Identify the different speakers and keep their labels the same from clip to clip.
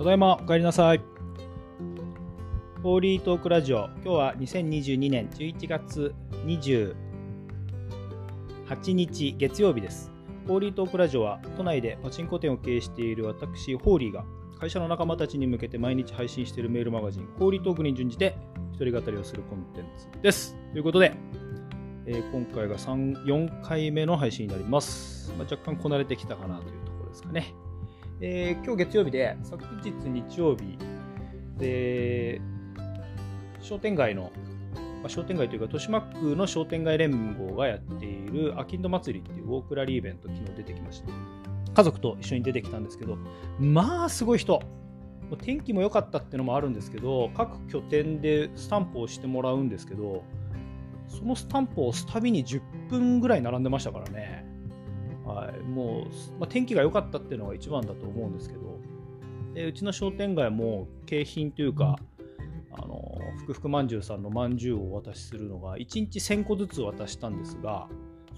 Speaker 1: ただいま、お帰りなさい。ホーリートークラジオ、今日は2022年11月28日月曜日です。ホーリートークラジオは都内でパチンコ店を経営している私、ホーリーが会社の仲間たちに向けて毎日配信しているメールマガジン、ホーリートークに準じて一人語りをするコンテンツです。ということで、えー今回が3 4回目の配信になります。まあ、若干こなれてきたかなというところですかね。えー今日月曜日で、昨日日曜日で、商店街の、まあ、商店街というか、豊島区の商店街連合がやっているアキンド祭りっていうウォークラリーイベント、昨日出てきました。家族と一緒に出てきたんですけど、まあ、すごい人。天気も良かったっていうのもあるんですけど、各拠点でスタンプをしてもらうんですけど、そのスタンプを押すたびに10分ぐらい並んでましたからね。い、もう、まあ、天気が良かったっていうのが一番だと思うんですけど、でうちの商店街も景品というか、あの福福まんじゅうさんのまんじゅうをお渡しするのが1日1000個ずつ渡したんですが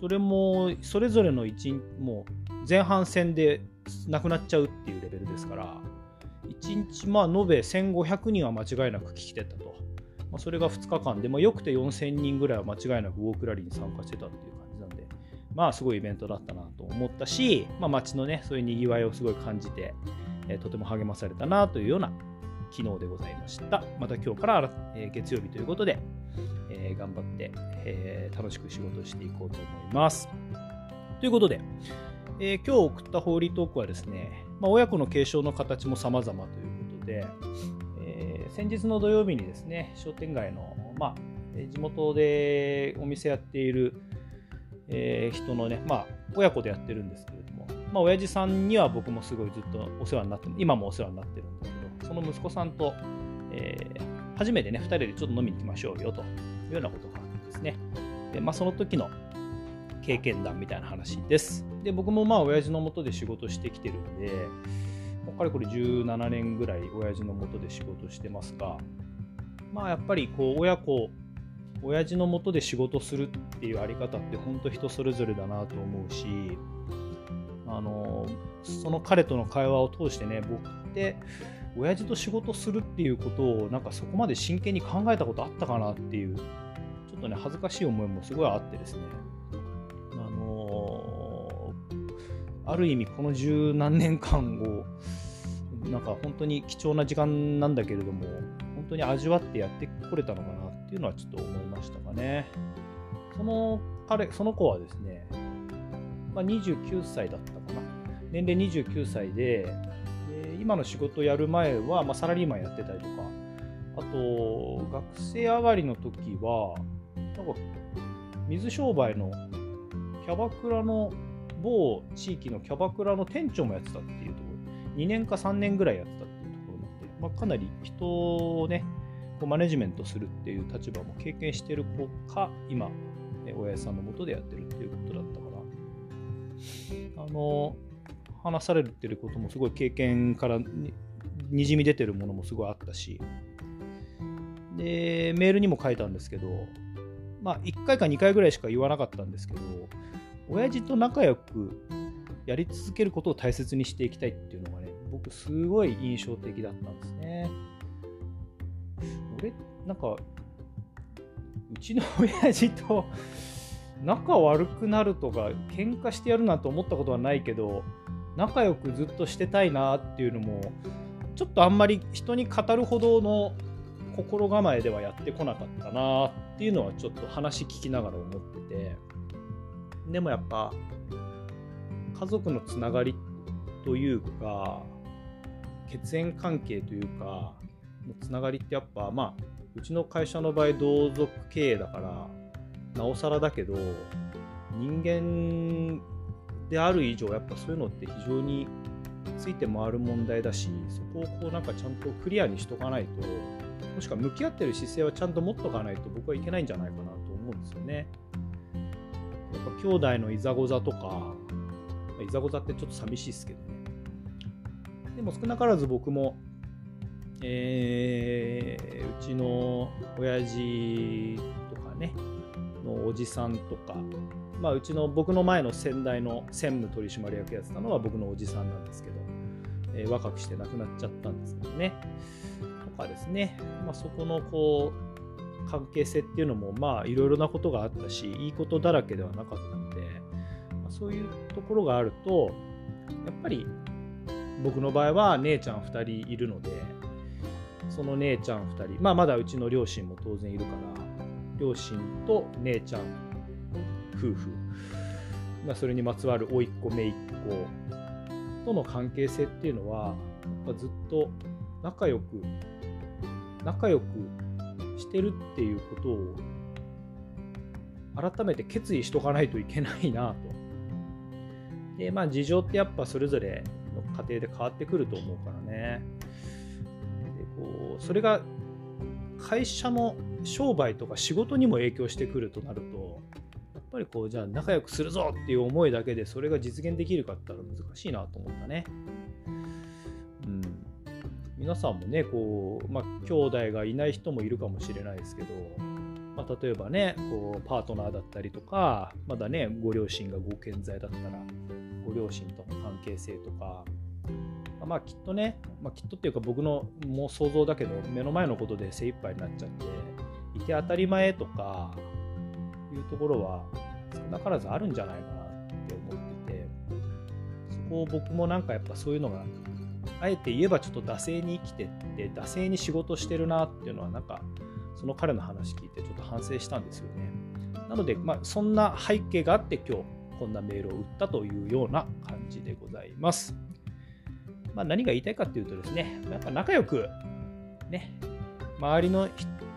Speaker 1: それもそれぞれの1日もう前半戦でなくなっちゃうっていうレベルですから1日まあ延べ1500人は間違いなく聞きてたと、まあ、それが2日間で、まあ、よくて4000人ぐらいは間違いなくウォークラリーに参加してたっていうまあすごいイベントだったなと思ったし、まあ、街のねそういうにぎわいをすごい感じて、えーとても励まされたなというような昨日でございました。また今日から、えー月曜日ということで、えー頑張って、え楽しく仕事していこうと思います。ということで、え今日送ったホーリートークはですね、まあ、親子の継承の形も様々ということで、え先日の土曜日にですね、商店街の、まあ、地元でお店やっている、えー人のね、まあ、親子でやってるんですけれども、まあ、親父さんには僕もすごいずっとお世話になって、今もお世話になってるんだけど、その息子さんと、えー初めてね、2人でちょっと飲みに行きましょうよというようなことがあってですね、でまあ、その時の経験談みたいな話です。で、僕もまあ、親父のもとで仕事してきてるんで、もうかれこれ17年ぐらい親父のもとで仕事してますが、まあ、やっぱりこう、親子、親父のもとで仕事するっていうあり方って本当人それぞれだなと思うし、あのその彼との会話を通してね僕って親父と仕事するっていうことをなんかそこまで真剣に考えたことあったかなっていうちょっとね恥ずかしい思いもすごいあってですね。あのある意味この十何年間をなんか本当に貴重な時間なんだけれども本当に味わってやってこれたのかな。っていうのはちょっと思いましたかね。その彼その子はですねまあ、29歳だったかな。年齢29歳でで今の仕事をやる前は、まあ、サラリーマンやってたりとか。あと学生上がりの時はなんか水商売のキャバクラの某地域のキャバクラの店長もやってたっていうところ。2年か3年ぐらいやってたっていうところなので、まあ、かなり人をねこうマネジメントするっていう立場も経験してる子か今え親父さんのもとでやってるっていうことだったから。あの話されてることもすごい経験からににじみ出てるものもすごいあったし。でメールにも書いたんですけどまあ1回か2回ぐらいしか言わなかったんですけど親父と仲良くやり続けることを大切にしていきたいっていうのがね僕すごい印象的だったんですね。俺なんかうちの親父と仲悪くなるとか喧嘩してやるなんて思ったことはないけど仲良くずっとしてたいなっていうのもちょっとあんまり人に語るほどの心構えではやってこなかったなっていうのはちょっと話聞きながら思っててでもやっぱ家族のつながりというか血縁関係というかのつながりってやっぱまあうちの会社の場合同族経営だからなおさらだけど人間である以上やっぱそういうのって非常について回る問題だしそこをこうなんかちゃんとクリアにしとかないともしくは向き合ってる姿勢はちゃんと持っとかないと僕はいけないんじゃないかなと思うんですよね。やっぱ兄弟のいざござとか、いざござってちょっと寂しいですけどね。でも少なからず僕も、うちの親父とかね、のおじさんとか、まあ、うちの僕の前の先代の専務取締役やってたのは僕のおじさんなんですけど、えー、若くして亡くなっちゃったんですけどね。とかですね、まあ、そこのこう関係性っていうのもいろいろなことがあったしいいことだらけではなかったので、まあ、そういうところがあるとやっぱり僕の場合は姉ちゃん2人いるのでその姉ちゃん2人、まあ、まだうちの両親も当然いるから両親と姉ちゃん夫婦、まあ、それにまつわる甥っ子姪っ子との関係性っていうのはやっぱずっと仲良く仲良くしてるっていうことを改めて決意しとかないといけないなと。でまあ事情ってやっぱそれぞれの家庭で変わってくると思うからね。こうそれが会社の商売とか仕事にも影響してくるとなるとやっぱりこうじゃあ仲良くするぞっていう思いだけでそれが実現できるかって言ったら難しいなと思ったね。うん、皆さんもねこう、まあ、兄弟がいない人もいるかもしれないですけど、まあ、例えばねこうパートナーだったりとかまだねご両親がご健在だったらご両親との関係性とかまあきっとね、まあ、きっとっていうか僕のもう想像だけど目の前のことで精一杯になっちゃっていて当たり前とかいうところは少なからずあるんじゃないかなって思っててそこを僕もなんかやっぱそういうのがあえて言えばちょっと惰性に生きてって惰性に仕事してるなっていうのはなんかその彼の話聞いてちょっと反省したんですよねなので、まあ、そんな背景があって今日こんなメールを打ったというような感じでございます。まあ、何が言いたいかっていうとですね、やっぱ仲良く、ね、周りの、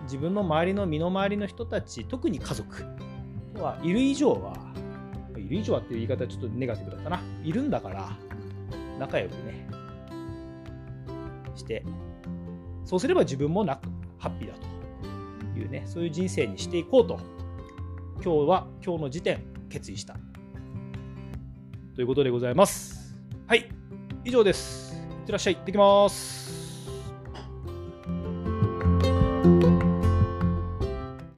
Speaker 1: 自分の周りの身の回りの人たち、特に家族はいる以上は、いる以上はっていう言い方はちょっとネガティブだったな。いるんだから、仲良くね、して、そうすれば自分もなハッピーだというね、そういう人生にしていこうと、今日は、今日の時点、決意した。ということでございます。はい、以上です。ってらっしゃい。行ってきます。